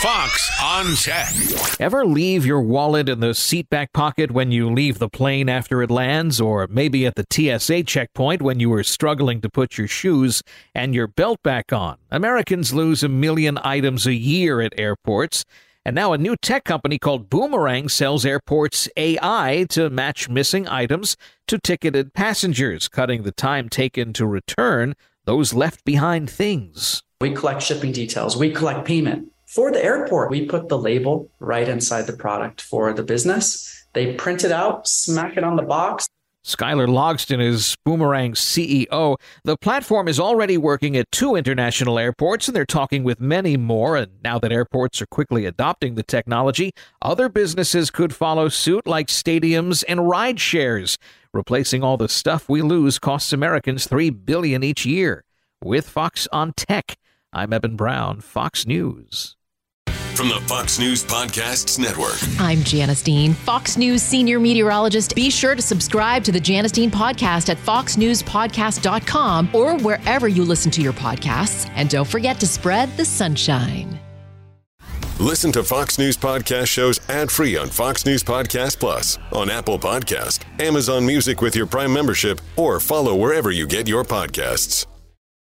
Fox on Tech. Ever leave your wallet in the seat back pocket when you leave the plane after it lands, or maybe at the TSA checkpoint when you were struggling to put your shoes and your belt back on? Americans lose a million items a year at airports. And now a new tech company called Boomerang sells airports AI to match missing items to ticketed passengers, cutting the time taken to return those left behind things. We collect shipping details, we collect payment. For the airport, we put the label right inside the product for the business. They print it out, smack it on the box. Skylar Logston is Boomerang's CEO. The platform is already working at two international airports, and they're talking with many more. And now that airports are quickly adopting the technology, other businesses could follow suit, like stadiums and ride shares. Replacing all the stuff we lose costs Americans three billion each year. With Fox on Tech, I'm Eben Brown, Fox News from the Fox News Podcasts Network. I'm Janice Dean, Fox News senior meteorologist. Be sure to subscribe to the Janice Dean podcast at foxnewspodcast.com or wherever you listen to your podcasts. And don't forget to spread the sunshine. Listen to Fox News podcast shows ad-free on Fox News Podcast Plus, on Apple Podcast, Amazon Music with your Prime membership, or follow wherever you get your podcasts.